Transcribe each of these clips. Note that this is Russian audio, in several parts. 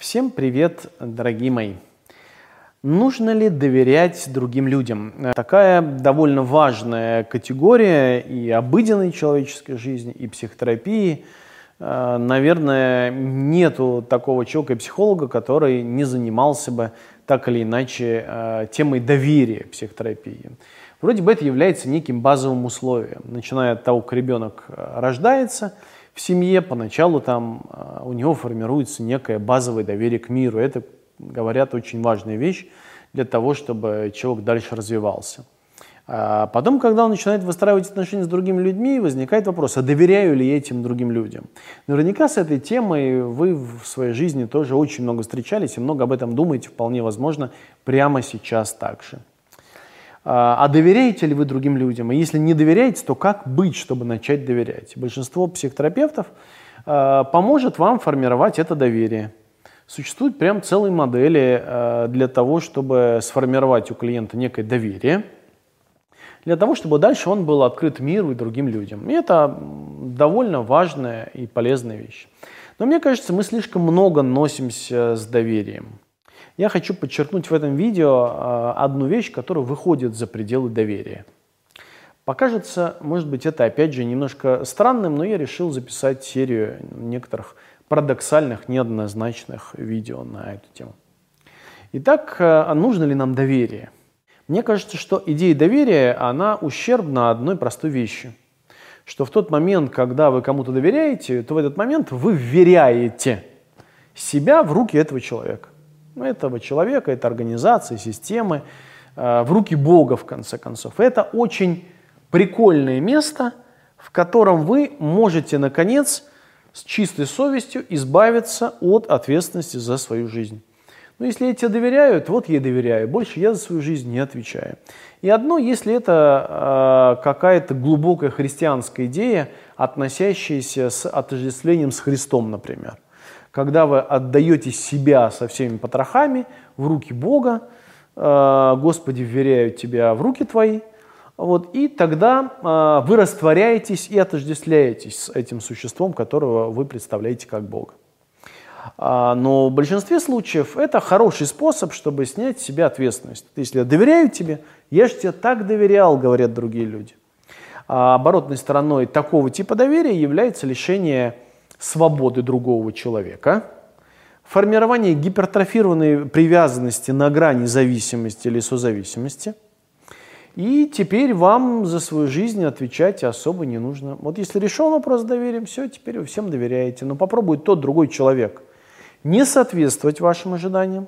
Всем привет, дорогие мои! Нужно ли доверять другим людям? Такая довольно важная категория и обыденной человеческой жизни, и психотерапии. Э, наверное, нету такого человека и психолога, который не занимался бы так или иначе э, темой доверия психотерапии. Вроде бы это является неким базовым условием, начиная от того, как ребенок э, рождается – в семье поначалу там а, у него формируется некое базовое доверие к миру. Это, говорят, очень важная вещь для того, чтобы человек дальше развивался. А потом, когда он начинает выстраивать отношения с другими людьми, возникает вопрос, а доверяю ли я этим другим людям? Наверняка с этой темой вы в своей жизни тоже очень много встречались и много об этом думаете, вполне возможно, прямо сейчас также. А, а доверяете ли вы другим людям? И если не доверяете, то как быть, чтобы начать доверять? Большинство психотерапевтов а, поможет вам формировать это доверие. Существуют прям целые модели а, для того, чтобы сформировать у клиента некое доверие, для того, чтобы дальше он был открыт миру и другим людям. И это довольно важная и полезная вещь. Но мне кажется, мы слишком много носимся с доверием. Я хочу подчеркнуть в этом видео а, одну вещь, которая выходит за пределы доверия. Покажется, может быть, это опять же немножко странным, но я решил записать серию некоторых парадоксальных, неоднозначных видео на эту тему. Итак, а нужно ли нам доверие? Мне кажется, что идея доверия, она ущербна одной простой вещи. Что в тот момент, когда вы кому-то доверяете, то в этот момент вы вверяете себя в руки этого человека этого человека, этой организации, системы, э, в руки Бога, в конце концов. Это очень прикольное место, в котором вы можете, наконец, с чистой совестью избавиться от ответственности за свою жизнь. Но если я тебе доверяю, то вот я и доверяю, больше я за свою жизнь не отвечаю. И одно, если это э, какая-то глубокая христианская идея, относящаяся с отождествлением с Христом, например – когда вы отдаете себя со всеми потрохами в руки Бога, э, Господи, вверяю тебя в руки твои, вот, и тогда э, вы растворяетесь и отождествляетесь с этим существом, которого вы представляете как Бога. А, но в большинстве случаев это хороший способ, чтобы снять с себя ответственность. Если я доверяю тебе, я же тебе так доверял, говорят другие люди. А оборотной стороной такого типа доверия является лишение свободы другого человека, формирование гипертрофированной привязанности на грани зависимости или созависимости. И теперь вам за свою жизнь отвечать особо не нужно. Вот если решил вопрос доверием, все, теперь вы всем доверяете. Но попробует тот другой человек не соответствовать вашим ожиданиям.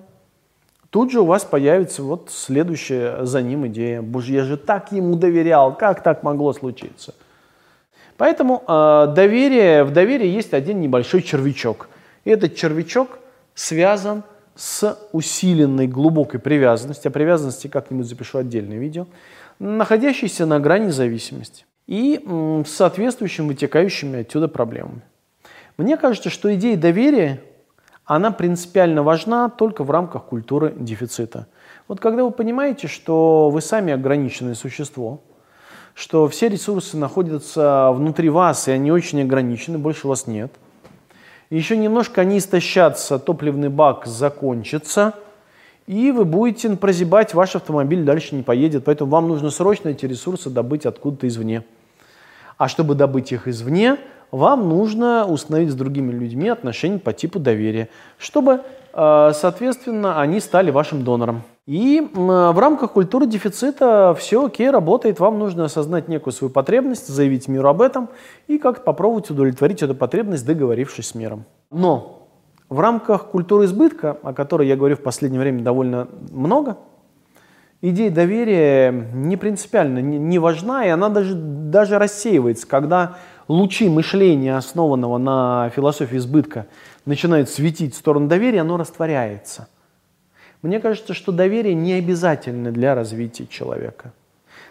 Тут же у вас появится вот следующая за ним идея. Боже, я же так ему доверял, как так могло случиться? Поэтому э, доверие, в доверии есть один небольшой червячок. И этот червячок связан с усиленной глубокой привязанностью, о привязанности как-нибудь запишу отдельное видео, находящейся на грани зависимости и с соответствующими вытекающими отсюда проблемами. Мне кажется, что идея доверия, она принципиально важна только в рамках культуры дефицита. Вот когда вы понимаете, что вы сами ограниченное существо – что все ресурсы находятся внутри вас, и они очень ограничены, больше вас нет. Еще немножко они истощатся, топливный бак закончится, и вы будете прозябать, ваш автомобиль дальше не поедет. Поэтому вам нужно срочно эти ресурсы добыть откуда-то извне. А чтобы добыть их извне, вам нужно установить с другими людьми отношения по типу доверия, чтобы, э, соответственно, они стали вашим донором. И в рамках культуры дефицита все окей, работает. Вам нужно осознать некую свою потребность, заявить миру об этом и как-то попробовать удовлетворить эту потребность, договорившись с миром. Но в рамках культуры избытка, о которой я говорю в последнее время довольно много, идея доверия не принципиально не важна, и она даже, даже рассеивается, когда лучи мышления, основанного на философии избытка, начинают светить в сторону доверия, оно растворяется. Мне кажется, что доверие не обязательно для развития человека.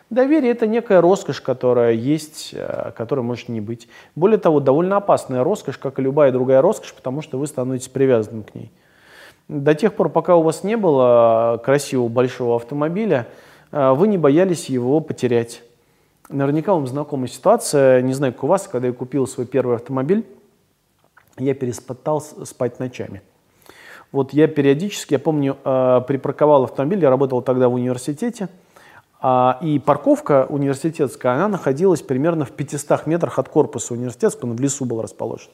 Доверие – это некая роскошь, которая есть, э, которая может не быть. Более того, довольно опасная роскошь, как и любая другая роскошь, потому что вы становитесь привязанным к ней. До тех пор, пока у вас не было красивого большого автомобиля, э, вы не боялись его потерять. Наверняка вам знакома ситуация, не знаю, как у вас, когда я купил свой первый автомобиль, я переспал спать ночами. Вот я периодически, я помню, э, припарковал автомобиль, я работал тогда в университете, а, и парковка университетская, она находилась примерно в 500 метрах от корпуса университетского, он в лесу был расположен.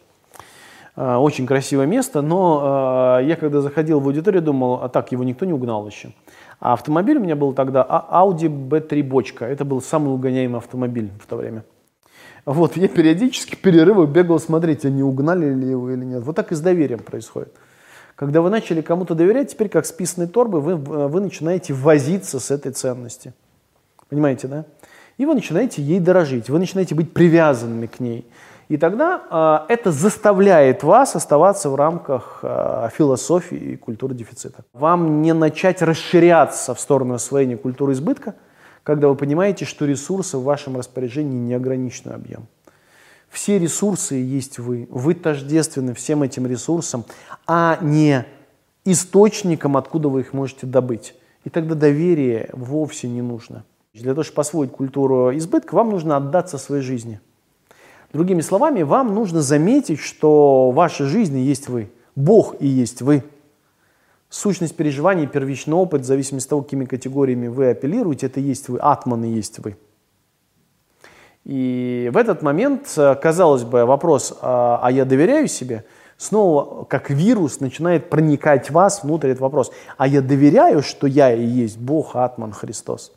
А, очень красивое место, но а, я когда заходил в аудиторию, думал, а так, его никто не угнал еще. А автомобиль у меня был тогда Audi B3 бочка. Это был самый угоняемый автомобиль в то время. Вот, я периодически перерывы бегал смотреть, а не угнали ли его или нет. Вот так и с доверием происходит. Когда вы начали кому-то доверять, теперь как с торбы вы, вы начинаете возиться с этой ценностью. Понимаете, да? И вы начинаете ей дорожить, вы начинаете быть привязанными к ней. И тогда э, это заставляет вас оставаться в рамках э, философии и культуры дефицита. Вам не начать расширяться в сторону освоения культуры избытка, когда вы понимаете, что ресурсы в вашем распоряжении неограниченный объем. Все ресурсы есть вы. Вы тождественны всем этим ресурсам, а не источником, откуда вы их можете добыть. И тогда доверие вовсе не нужно. Для того, чтобы освоить культуру избытка, вам нужно отдаться своей жизни. Другими словами, вам нужно заметить, что в вашей жизни есть вы. Бог и есть вы. Сущность переживаний, первичный опыт, в зависимости от того, какими категориями вы апеллируете, это есть вы, атман и есть вы. И в этот момент, казалось бы, вопрос, а, а я доверяю себе, снова как вирус начинает проникать в вас внутрь этот вопрос. А я доверяю, что я и есть Бог, Атман, Христос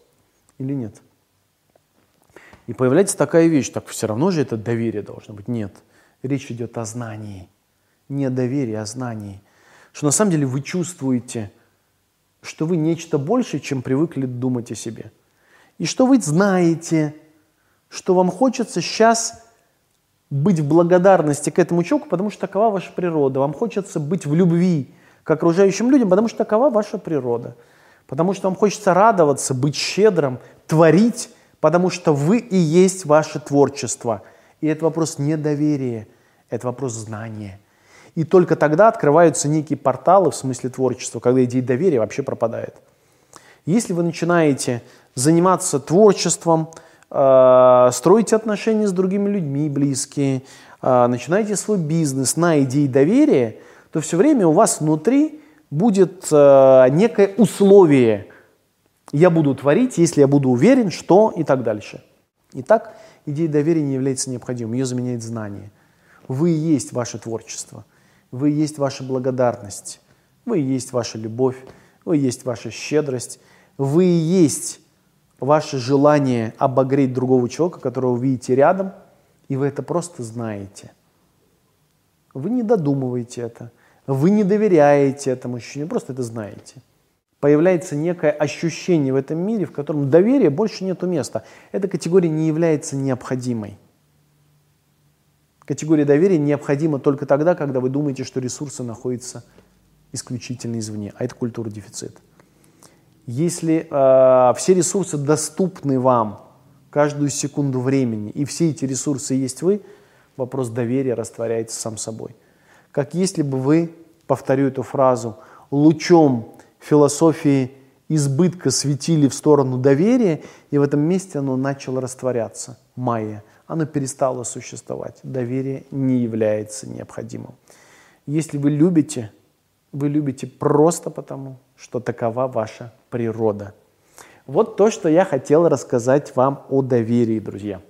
или нет? И появляется такая вещь, так все равно же это доверие должно быть. Нет, речь идет о знании. Не о доверии, а о знании. Что на самом деле вы чувствуете, что вы нечто большее, чем привыкли думать о себе. И что вы знаете, что вам хочется сейчас быть в благодарности к этому человеку, потому что такова ваша природа. Вам хочется быть в любви к окружающим людям, потому что такова ваша природа. Потому что вам хочется радоваться, быть щедрым, творить, потому что вы и есть ваше творчество. И это вопрос не доверия, это вопрос знания. И только тогда открываются некие порталы в смысле творчества, когда идея доверия вообще пропадает. Если вы начинаете заниматься творчеством, строите отношения с другими людьми близкие, э, начинаете свой бизнес на идее доверия, то все время у вас внутри будет э, некое условие – я буду творить, если я буду уверен, что и так дальше. Итак, идея доверия не является необходимой, ее заменяет знание. Вы и есть ваше творчество, вы и есть ваша благодарность, вы и есть ваша любовь, вы и есть ваша щедрость, вы и есть ваше желание обогреть другого человека, которого вы видите рядом, и вы это просто знаете. Вы не додумываете это, вы не доверяете этому ощущению, просто это знаете появляется некое ощущение в этом мире, в котором доверия больше нету места. Эта категория не является необходимой. Категория доверия необходима только тогда, когда вы думаете, что ресурсы находятся исключительно извне, а это культура дефицита. Если э, все ресурсы доступны вам каждую секунду времени, и все эти ресурсы есть вы, вопрос доверия растворяется сам собой. Как если бы вы, повторю эту фразу, лучом философии избытка светили в сторону доверия, и в этом месте оно начало растворяться, майя. Оно перестало существовать. Доверие не является необходимым. Если вы любите, вы любите просто потому, что такова ваша природа. Вот то, что я хотел рассказать вам о доверии, друзья.